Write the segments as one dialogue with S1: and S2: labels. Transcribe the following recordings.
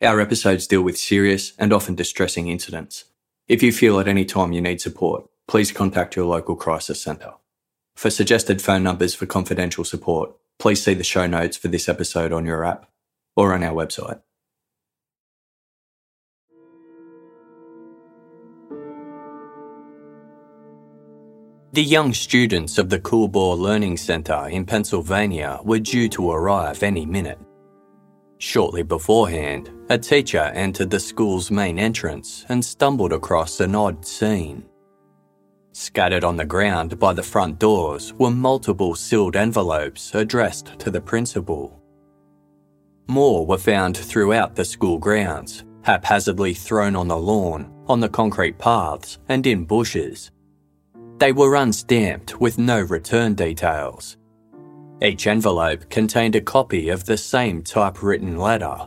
S1: Our episodes deal with serious and often distressing incidents. If you feel at any time you need support, please contact your local crisis centre. For suggested phone numbers for confidential support, please see the show notes for this episode on your app or on our website. The young students of the Coolbaugh Learning Centre in Pennsylvania were due to arrive any minute. Shortly beforehand, a teacher entered the school's main entrance and stumbled across an odd scene. Scattered on the ground by the front doors were multiple sealed envelopes addressed to the principal. More were found throughout the school grounds, haphazardly thrown on the lawn, on the concrete paths, and in bushes. They were unstamped with no return details. Each envelope contained a copy of the same typewritten letter.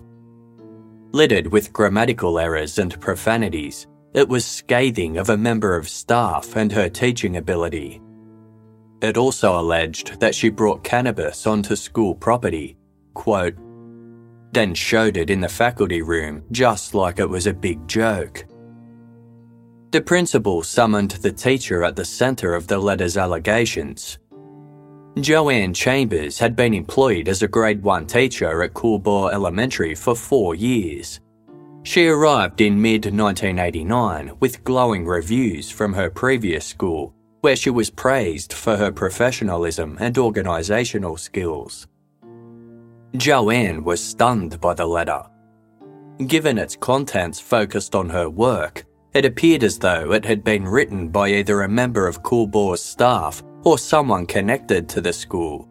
S1: Littered with grammatical errors and profanities, it was scathing of a member of staff and her teaching ability. It also alleged that she brought cannabis onto school property, quote, then showed it in the faculty room just like it was a big joke. The principal summoned the teacher at the centre of the letter's allegations. Joanne Chambers had been employed as a grade 1 teacher at Coolbaugh Elementary for four years. She arrived in mid 1989 with glowing reviews from her previous school, where she was praised for her professionalism and organisational skills. Joanne was stunned by the letter. Given its contents focused on her work, it appeared as though it had been written by either a member of Coolbaugh's staff or someone connected to the school.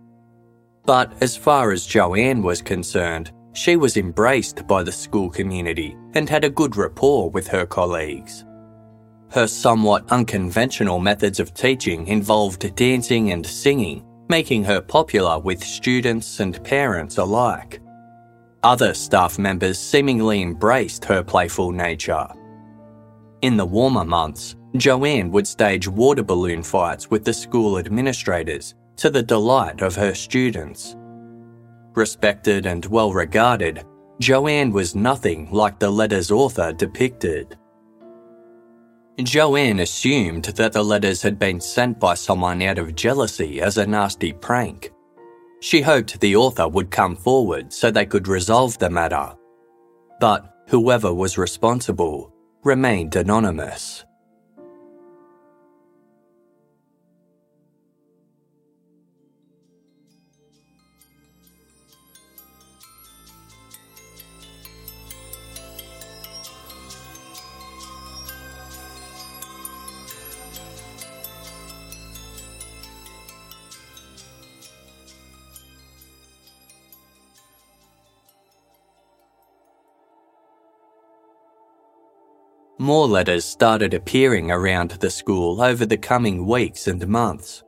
S1: But as far as Joanne was concerned, she was embraced by the school community and had a good rapport with her colleagues. Her somewhat unconventional methods of teaching involved dancing and singing, making her popular with students and parents alike. Other staff members seemingly embraced her playful nature. In the warmer months, Joanne would stage water balloon fights with the school administrators to the delight of her students. Respected and well regarded, Joanne was nothing like the letter's author depicted. Joanne assumed that the letters had been sent by someone out of jealousy as a nasty prank. She hoped the author would come forward so they could resolve the matter. But whoever was responsible remained anonymous. More letters started appearing around the school over the coming weeks and months.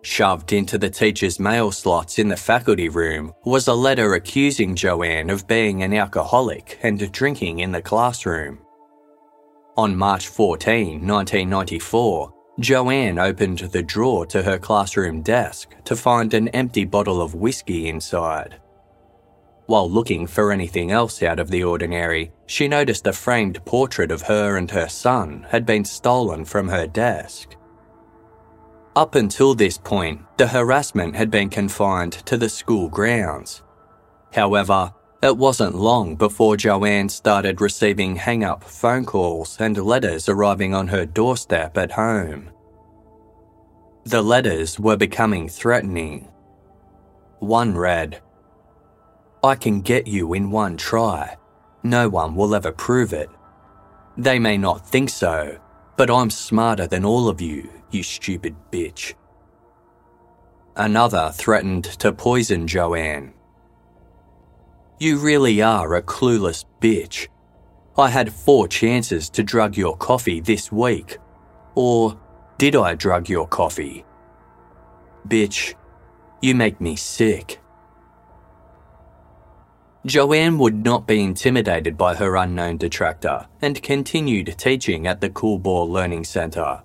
S1: Shoved into the teacher's mail slots in the faculty room was a letter accusing Joanne of being an alcoholic and drinking in the classroom. On March 14, 1994, Joanne opened the drawer to her classroom desk to find an empty bottle of whiskey inside. While looking for anything else out of the ordinary, she noticed a framed portrait of her and her son had been stolen from her desk. Up until this point, the harassment had been confined to the school grounds. However, it wasn't long before Joanne started receiving hang up phone calls and letters arriving on her doorstep at home. The letters were becoming threatening. One read, I can get you in one try. No one will ever prove it. They may not think so, but I'm smarter than all of you, you stupid bitch. Another threatened to poison Joanne. You really are a clueless bitch. I had four chances to drug your coffee this week. Or did I drug your coffee? Bitch, you make me sick. Joanne would not be intimidated by her unknown detractor and continued teaching at the Coolbaugh Learning Centre.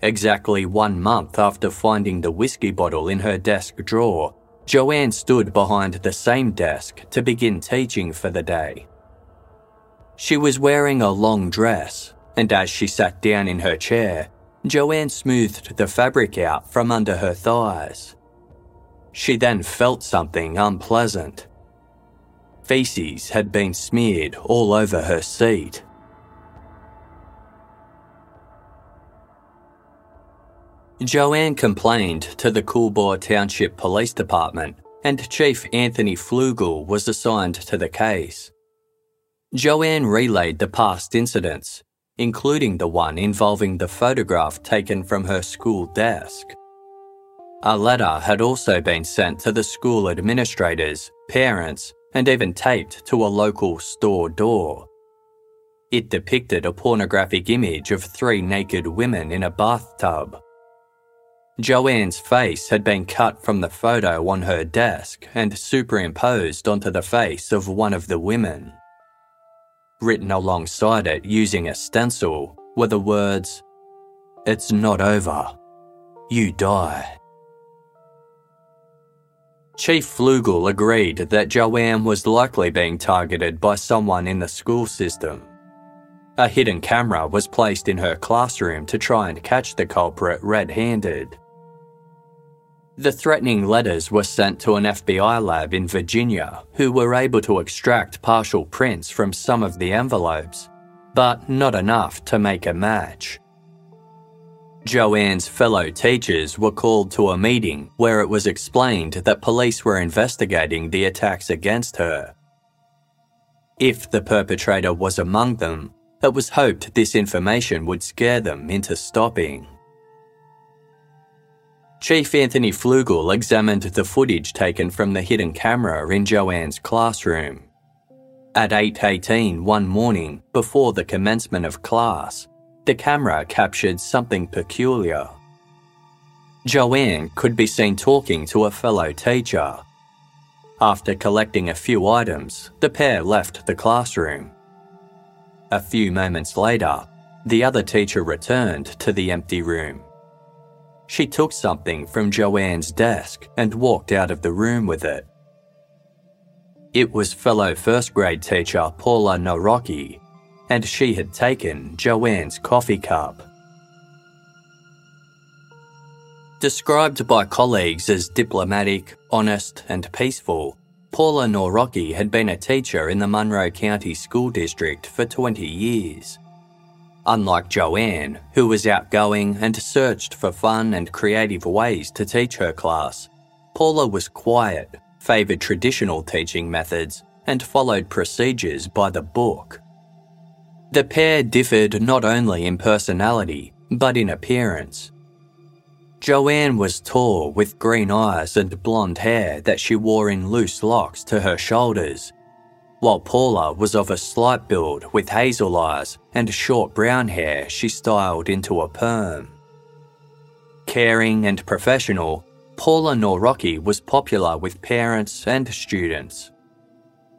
S1: Exactly one month after finding the whiskey bottle in her desk drawer, Joanne stood behind the same desk to begin teaching for the day. She was wearing a long dress, and as she sat down in her chair, Joanne smoothed the fabric out from under her thighs. She then felt something unpleasant. Feces had been smeared all over her seat. Joanne complained to the Coolbaugh Township Police Department, and Chief Anthony Flugel was assigned to the case. Joanne relayed the past incidents, including the one involving the photograph taken from her school desk. A letter had also been sent to the school administrators, parents, and even taped to a local store door. It depicted a pornographic image of three naked women in a bathtub. Joanne's face had been cut from the photo on her desk and superimposed onto the face of one of the women. Written alongside it using a stencil were the words, It's not over. You die. Chief Flugel agreed that Joanne was likely being targeted by someone in the school system. A hidden camera was placed in her classroom to try and catch the culprit red handed. The threatening letters were sent to an FBI lab in Virginia, who were able to extract partial prints from some of the envelopes, but not enough to make a match. Joanne's fellow teachers were called to a meeting where it was explained that police were investigating the attacks against her. If the perpetrator was among them, it was hoped this information would scare them into stopping. Chief Anthony Flugel examined the footage taken from the hidden camera in Joanne's classroom. At 8.18 one morning, before the commencement of class, the camera captured something peculiar. Joanne could be seen talking to a fellow teacher. After collecting a few items, the pair left the classroom. A few moments later, the other teacher returned to the empty room. She took something from Joanne's desk and walked out of the room with it. It was fellow first grade teacher Paula Nawrocki, and she had taken Joanne's coffee cup. Described by colleagues as diplomatic, honest, and peaceful, Paula Nawrocki had been a teacher in the Monroe County School District for 20 years. Unlike Joanne, who was outgoing and searched for fun and creative ways to teach her class, Paula was quiet, favoured traditional teaching methods, and followed procedures by the book. The pair differed not only in personality, but in appearance. Joanne was tall with green eyes and blonde hair that she wore in loose locks to her shoulders while Paula was of a slight build with hazel eyes and short brown hair she styled into a perm. Caring and professional, Paula Nawrocki was popular with parents and students.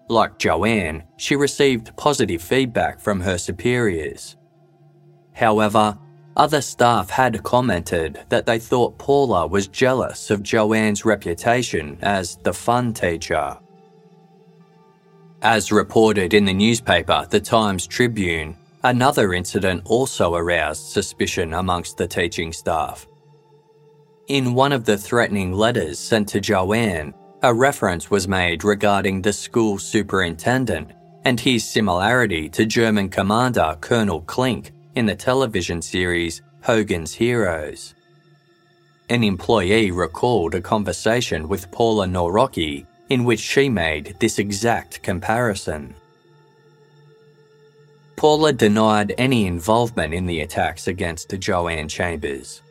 S1: Like Joanne, she received positive feedback from her superiors. However, other staff had commented that they thought Paula was jealous of Joanne's reputation as the fun teacher. As reported in the newspaper, the Times Tribune, another incident also aroused suspicion amongst the teaching staff. In one of the threatening letters sent to Joanne, a reference was made regarding the school superintendent and his similarity to German commander Colonel Klink in the television series Hogan's Heroes. An employee recalled a conversation with Paula Nawrocki in which she made this exact comparison. Paula denied any involvement in the attacks against Joanne Chambers.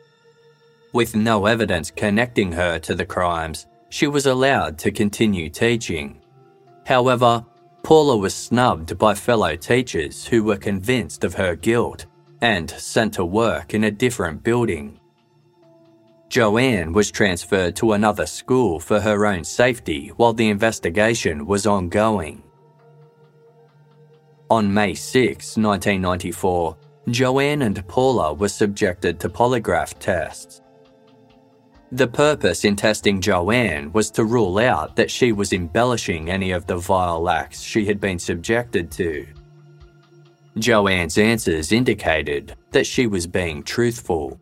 S1: With no evidence connecting her to the crimes, she was allowed to continue teaching. However, Paula was snubbed by fellow teachers who were convinced of her guilt and sent to work in a different building. Joanne was transferred to another school for her own safety while the investigation was ongoing. On May 6, 1994, Joanne and Paula were subjected to polygraph tests. The purpose in testing Joanne was to rule out that she was embellishing any of the vile acts she had been subjected to. Joanne's answers indicated that she was being truthful.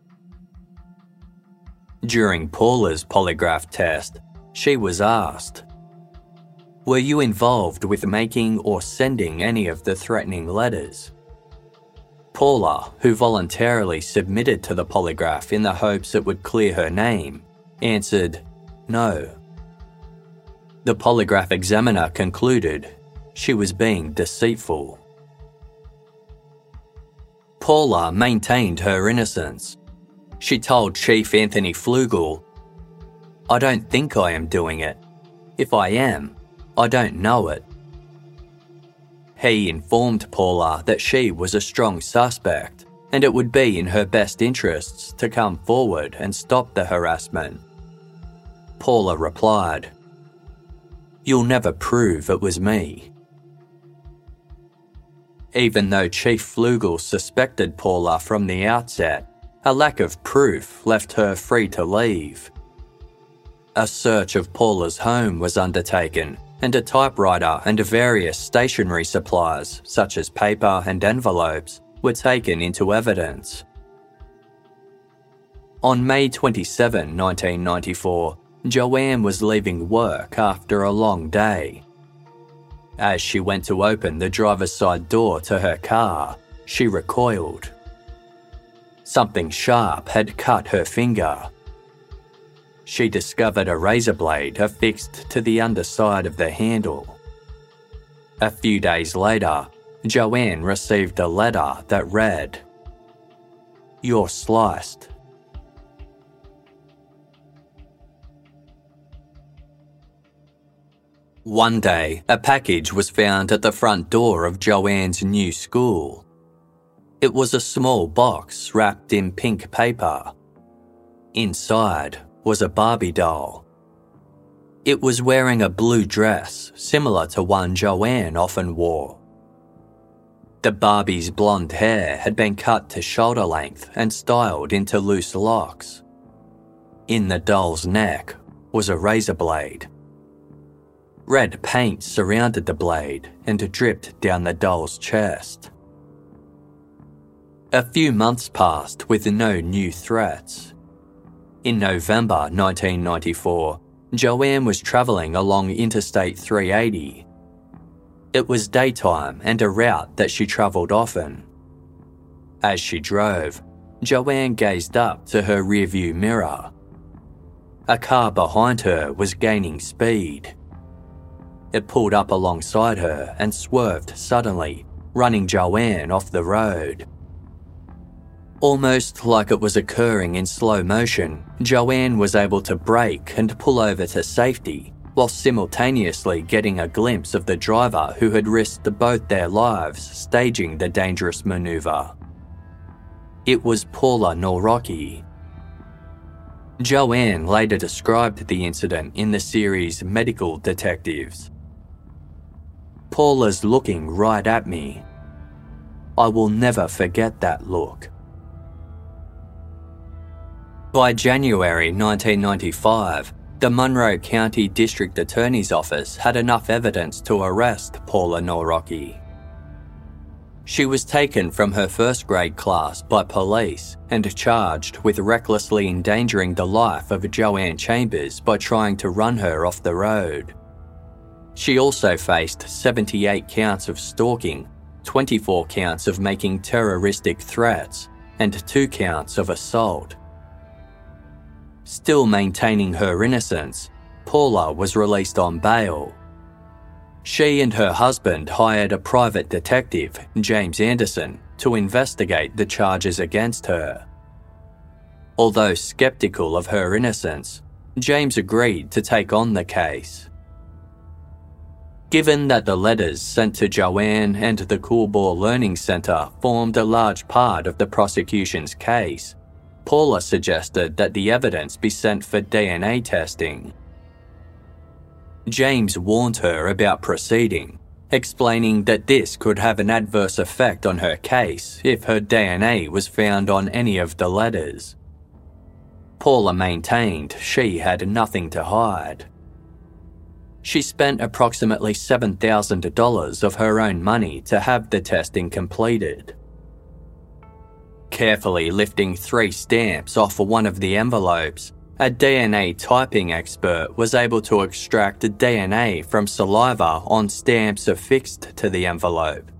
S1: During Paula's polygraph test, she was asked, Were you involved with making or sending any of the threatening letters? Paula, who voluntarily submitted to the polygraph in the hopes it would clear her name, answered no. The polygraph examiner concluded she was being deceitful. Paula maintained her innocence. She told Chief Anthony Flugel, I don't think I am doing it. If I am, I don't know it. He informed Paula that she was a strong suspect and it would be in her best interests to come forward and stop the harassment. Paula replied, You'll never prove it was me. Even though Chief Flugel suspected Paula from the outset, a lack of proof left her free to leave. A search of Paula's home was undertaken, and a typewriter and various stationery supplies, such as paper and envelopes, were taken into evidence. On May 27, 1994, Joanne was leaving work after a long day. As she went to open the driver's side door to her car, she recoiled. Something sharp had cut her finger. She discovered a razor blade affixed to the underside of the handle. A few days later, Joanne received a letter that read, You're sliced. One day, a package was found at the front door of Joanne's new school. It was a small box wrapped in pink paper. Inside was a Barbie doll. It was wearing a blue dress similar to one Joanne often wore. The Barbie's blonde hair had been cut to shoulder length and styled into loose locks. In the doll's neck was a razor blade. Red paint surrounded the blade and dripped down the doll's chest. A few months passed with no new threats. In November 1994, Joanne was travelling along Interstate 380. It was daytime and a route that she travelled often. As she drove, Joanne gazed up to her rearview mirror. A car behind her was gaining speed. It pulled up alongside her and swerved suddenly, running Joanne off the road. Almost like it was occurring in slow motion, Joanne was able to brake and pull over to safety, while simultaneously getting a glimpse of the driver who had risked both their lives staging the dangerous maneuver. It was Paula Nawrocki. Joanne later described the incident in the series Medical Detectives. Paula's looking right at me. I will never forget that look. By January 1995, the Monroe County District Attorney's Office had enough evidence to arrest Paula Nawrocki. She was taken from her first grade class by police and charged with recklessly endangering the life of Joanne Chambers by trying to run her off the road. She also faced 78 counts of stalking, 24 counts of making terroristic threats, and 2 counts of assault. Still maintaining her innocence, Paula was released on bail. she and her husband hired a private detective, James Anderson, to investigate the charges against her. Although skeptical of her innocence, James agreed to take on the case. Given that the letters sent to Joanne and the Coolbaugh Learning Centre formed a large part of the prosecution's case, Paula suggested that the evidence be sent for DNA testing. James warned her about proceeding, explaining that this could have an adverse effect on her case if her DNA was found on any of the letters. Paula maintained she had nothing to hide she spent approximately $7,000 of her own money to have the testing completed. Carefully lifting three stamps off one of the envelopes, a DNA typing expert was able to extract DNA from saliva on stamps affixed to the envelope.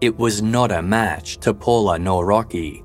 S1: It was not a match to Paula Nawrocki,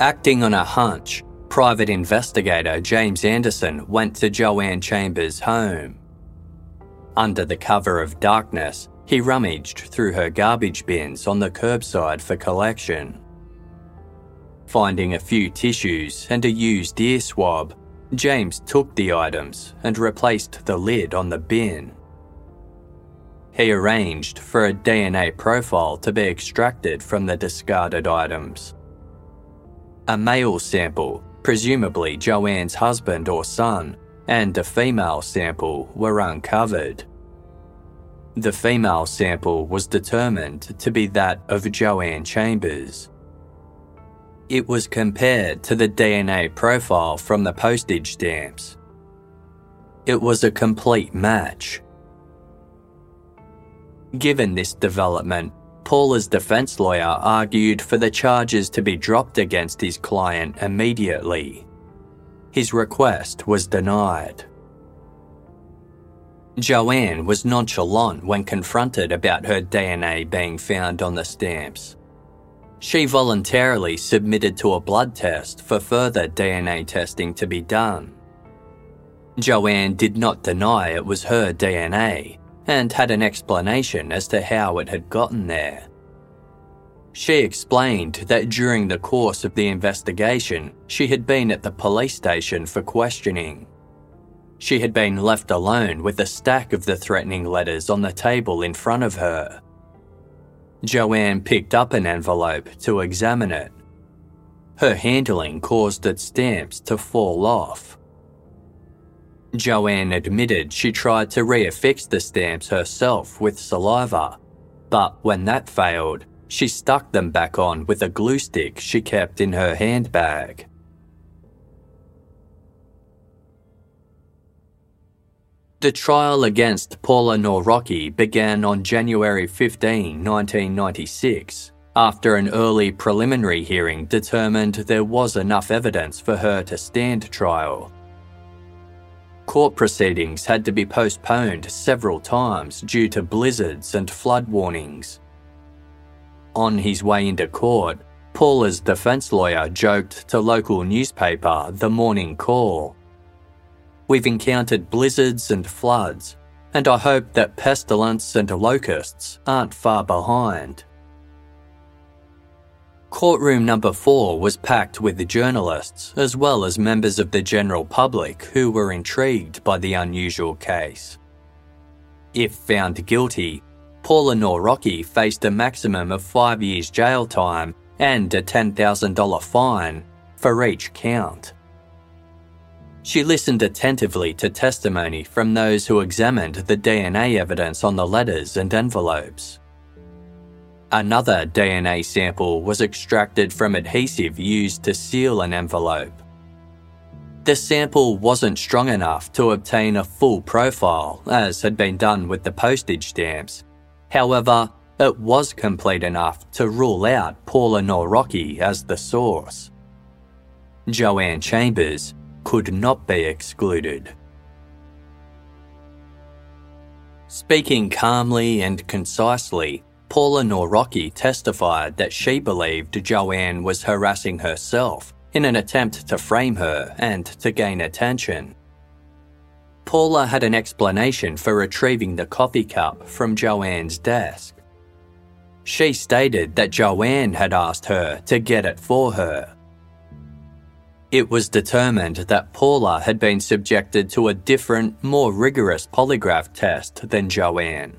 S1: Acting on a hunch, private investigator James Anderson went to Joanne Chambers' home. Under the cover of darkness, he rummaged through her garbage bins on the curbside for collection. Finding a few tissues and a used ear swab, James took the items and replaced the lid on the bin. He arranged for a DNA profile to be extracted from the discarded items. A male sample, presumably Joanne's husband or son, and a female sample were uncovered. The female sample was determined to be that of Joanne Chambers. It was compared to the DNA profile from the postage stamps. It was a complete match. Given this development, Paula's defense lawyer argued for the charges to be dropped against his client immediately. His request was denied. Joanne was nonchalant when confronted about her DNA being found on the stamps. She voluntarily submitted to a blood test for further DNA testing to be done. Joanne did not deny it was her DNA, and had an explanation as to how it had gotten there. She explained that during the course of the investigation, she had been at the police station for questioning. She had been left alone with a stack of the threatening letters on the table in front of her. Joanne picked up an envelope to examine it. Her handling caused its stamps to fall off. Joanne admitted she tried to reaffix the stamps herself with saliva, but when that failed, she stuck them back on with a glue stick she kept in her handbag. The trial against Paula Nawrocki began on January 15, 1996, after an early preliminary hearing determined there was enough evidence for her to stand trial court proceedings had to be postponed several times due to blizzards and flood warnings. On his way into court, Paula's defense lawyer joked to local newspaper The Morning Call. We've encountered blizzards and floods, and I hope that pestilence and locusts aren't far behind. Courtroom number four was packed with the journalists as well as members of the general public who were intrigued by the unusual case. If found guilty, Paula Nawrocki faced a maximum of five years jail time and a $10,000 fine for each count. She listened attentively to testimony from those who examined the DNA evidence on the letters and envelopes. Another DNA sample was extracted from adhesive used to seal an envelope. The sample wasn't strong enough to obtain a full profile, as had been done with the postage stamps. However, it was complete enough to rule out Paula Nawrocki as the source. Joanne Chambers could not be excluded. Speaking calmly and concisely, Paula Nawrocki testified that she believed Joanne was harassing herself in an attempt to frame her and to gain attention. Paula had an explanation for retrieving the coffee cup from Joanne's desk. She stated that Joanne had asked her to get it for her. It was determined that Paula had been subjected to a different, more rigorous polygraph test than Joanne.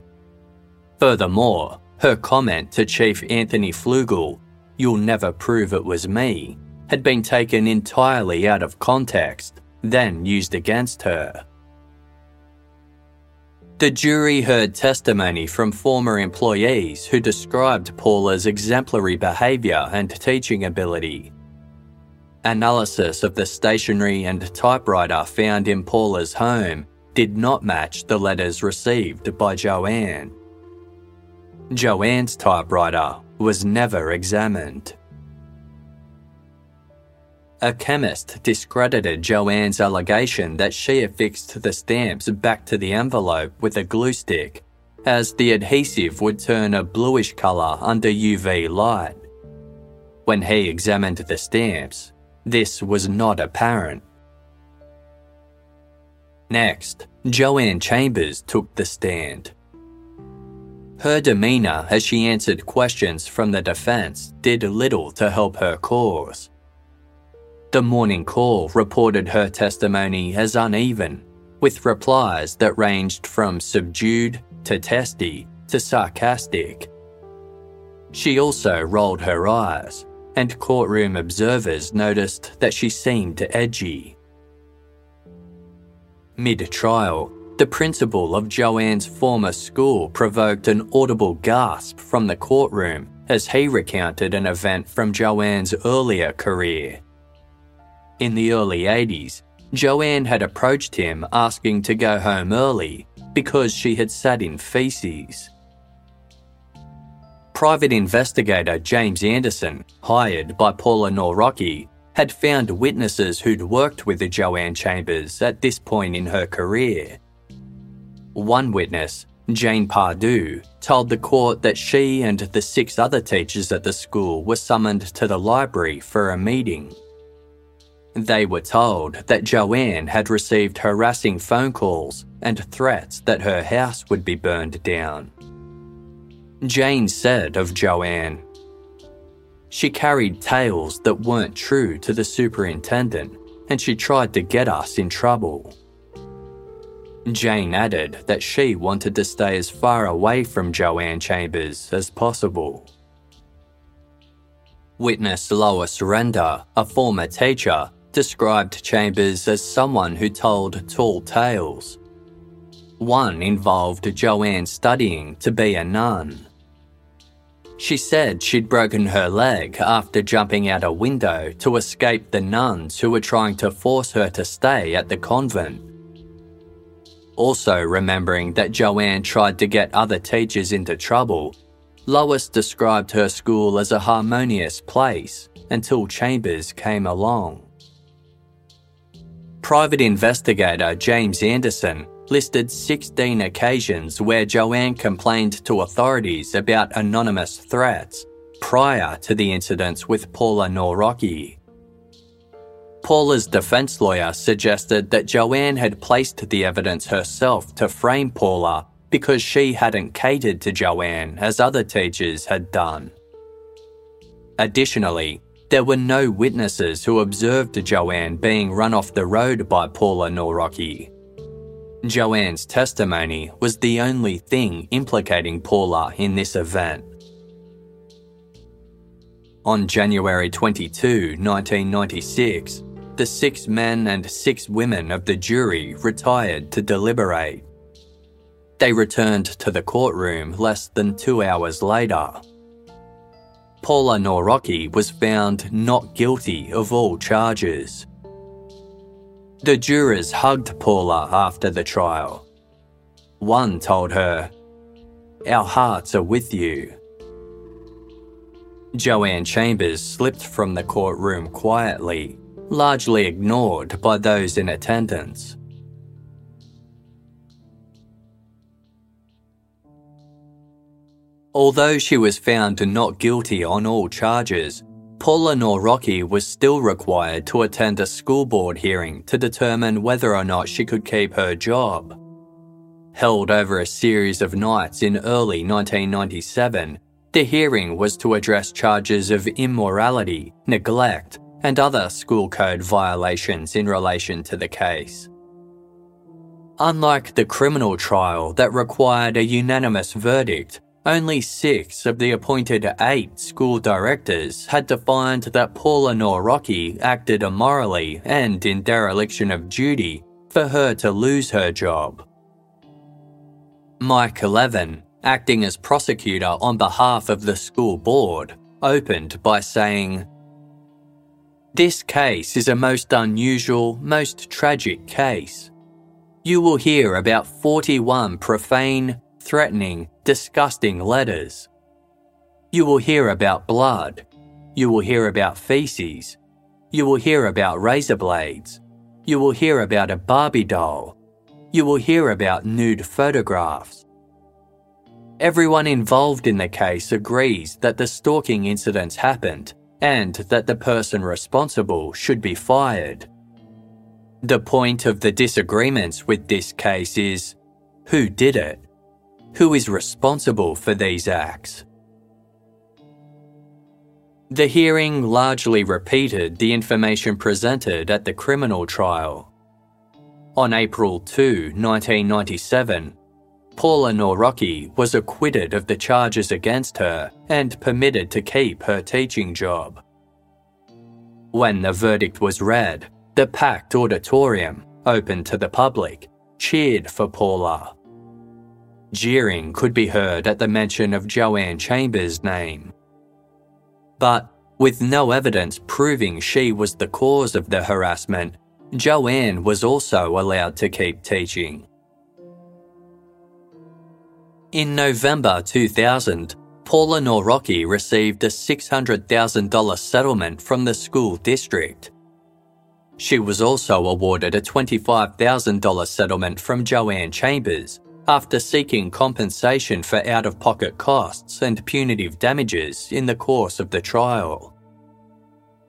S1: Furthermore, her comment to Chief Anthony Flugel, You'll never prove it was me, had been taken entirely out of context, then used against her. The jury heard testimony from former employees who described Paula's exemplary behaviour and teaching ability. Analysis of the stationery and typewriter found in Paula's home did not match the letters received by Joanne. Joanne's typewriter was never examined. A chemist discredited Joanne's allegation that she affixed the stamps back to the envelope with a glue stick, as the adhesive would turn a bluish colour under UV light. When he examined the stamps, this was not apparent. Next, Joanne Chambers took the stand. Her demeanour as she answered questions from the defence did little to help her cause. The Morning Call reported her testimony as uneven, with replies that ranged from subdued to testy to sarcastic. She also rolled her eyes, and courtroom observers noticed that she seemed edgy. Mid trial, the principal of Joanne's former school provoked an audible gasp from the courtroom as he recounted an event from Joanne's earlier career. In the early 80s, Joanne had approached him asking to go home early because she had sat in feces. Private investigator James Anderson, hired by Paula Nawrocki, had found witnesses who'd worked with the Joanne Chambers at this point in her career. One witness, Jane Pardue, told the court that she and the six other teachers at the school were summoned to the library for a meeting. They were told that Joanne had received harassing phone calls and threats that her house would be burned down. Jane said of Joanne, She carried tales that weren't true to the superintendent and she tried to get us in trouble. Jane added that she wanted to stay as far away from Joanne Chambers as possible. Witness Lois Render, a former teacher, described Chambers as someone who told tall tales. One involved Joanne studying to be a nun. She said she'd broken her leg after jumping out a window to escape the nuns who were trying to force her to stay at the convent. Also, remembering that Joanne tried to get other teachers into trouble, Lois described her school as a harmonious place until Chambers came along. Private investigator James Anderson listed 16 occasions where Joanne complained to authorities about anonymous threats prior to the incidents with Paula Nawrocki. Paula's defense lawyer suggested that Joanne had placed the evidence herself to frame Paula because she hadn't catered to Joanne as other teachers had done. Additionally, there were no witnesses who observed Joanne being run off the road by Paula Nawrocki. Joanne's testimony was the only thing implicating Paula in this event. On January 22, 1996, the six men and six women of the jury retired to deliberate. They returned to the courtroom less than two hours later. Paula Nawrocki was found not guilty of all charges. The jurors hugged Paula after the trial. One told her, Our hearts are with you. Joanne Chambers slipped from the courtroom quietly, largely ignored by those in attendance. Although she was found not guilty on all charges, Paula Nawrocki was still required to attend a school board hearing to determine whether or not she could keep her job. Held over a series of nights in early 1997, the hearing was to address charges of immorality, neglect, and other school code violations in relation to the case. Unlike the criminal trial that required a unanimous verdict, only six of the appointed eight school directors had to find that Paula Nawrocki acted immorally and in dereliction of duty for her to lose her job. Mike Levin, acting as prosecutor on behalf of the school board, opened by saying, This case is a most unusual, most tragic case. You will hear about 41 profane, threatening, disgusting letters. You will hear about blood. You will hear about feces. You will hear about razor blades. You will hear about a Barbie doll. You will hear about nude photographs. Everyone involved in the case agrees that the stalking incidents happened and that the person responsible should be fired. The point of the disagreements with this case is who did it? Who is responsible for these acts? The hearing largely repeated the information presented at the criminal trial. On April 2, 1997, Paula Nawrocki was acquitted of the charges against her and permitted to keep her teaching job. When the verdict was read, the packed auditorium, open to the public, cheered for Paula. Jeering could be heard at the mention of Joanne Chambers' name. But with no evidence proving she was the cause of the harassment, Joanne was also allowed to keep teaching. In November 2000, Paula Nawrocki received a $600,000 settlement from the school district. She was also awarded a $25,000 settlement from Joanne Chambers after seeking compensation for out of pocket costs and punitive damages in the course of the trial.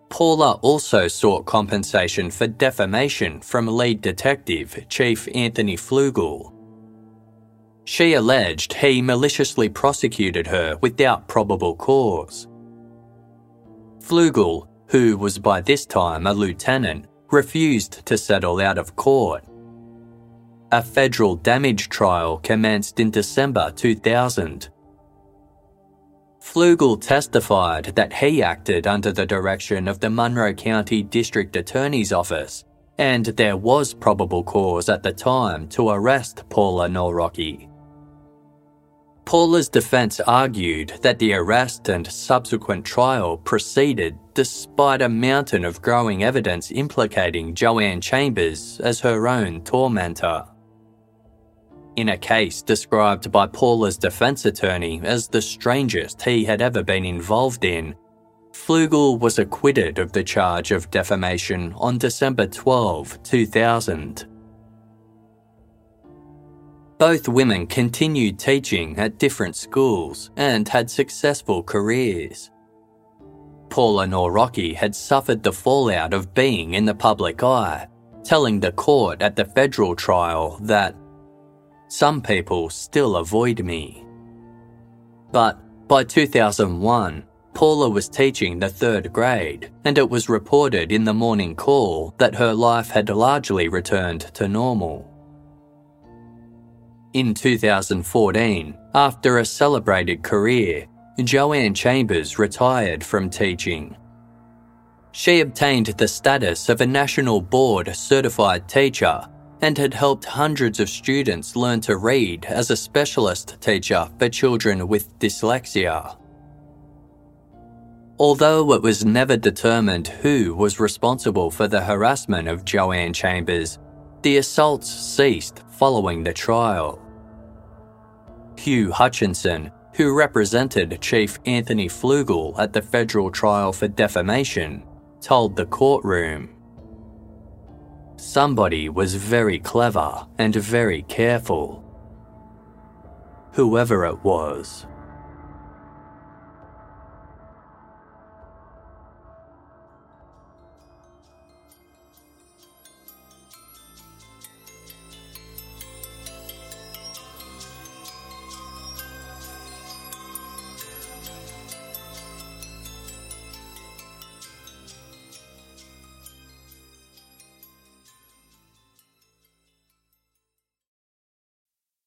S1: Paula also sought compensation for defamation from lead detective Chief Anthony Flugel. She alleged he maliciously prosecuted her without probable cause. Flugel, who was by this time a lieutenant, refused to settle out of court a federal damage trial commenced in December 2000. Flugel testified that he acted under the direction of the Monroe County District Attorney's Office, and there was probable cause at the time to arrest Paula Nawrocki. Paula's defense argued that the arrest and subsequent trial proceeded despite a mountain of growing evidence implicating Joanne Chambers as her own tormentor in a case described by Paula's defense attorney as the strangest he had ever been involved in. Flugel was acquitted of the charge of defamation on December 12, 2000. Both women continued teaching at different schools and had successful careers. Paula Nawrocki had suffered the fallout of being in the public eye, telling the court at the federal trial that some people still avoid me. But by 2001, Paula was teaching the third grade, and it was reported in the morning call that her life had largely returned to normal. In 2014, after a celebrated career, Joanne Chambers retired from teaching. She obtained the status of a National Board certified teacher and had helped hundreds of students learn to read as a specialist teacher for children with dyslexia. Although it was never determined who was responsible for the harassment of Joanne Chambers, the assaults ceased following the trial. Hugh Hutchinson, who represented Chief Anthony Flugel at the federal trial for defamation, told the courtroom Somebody was very clever and very careful. Whoever it was.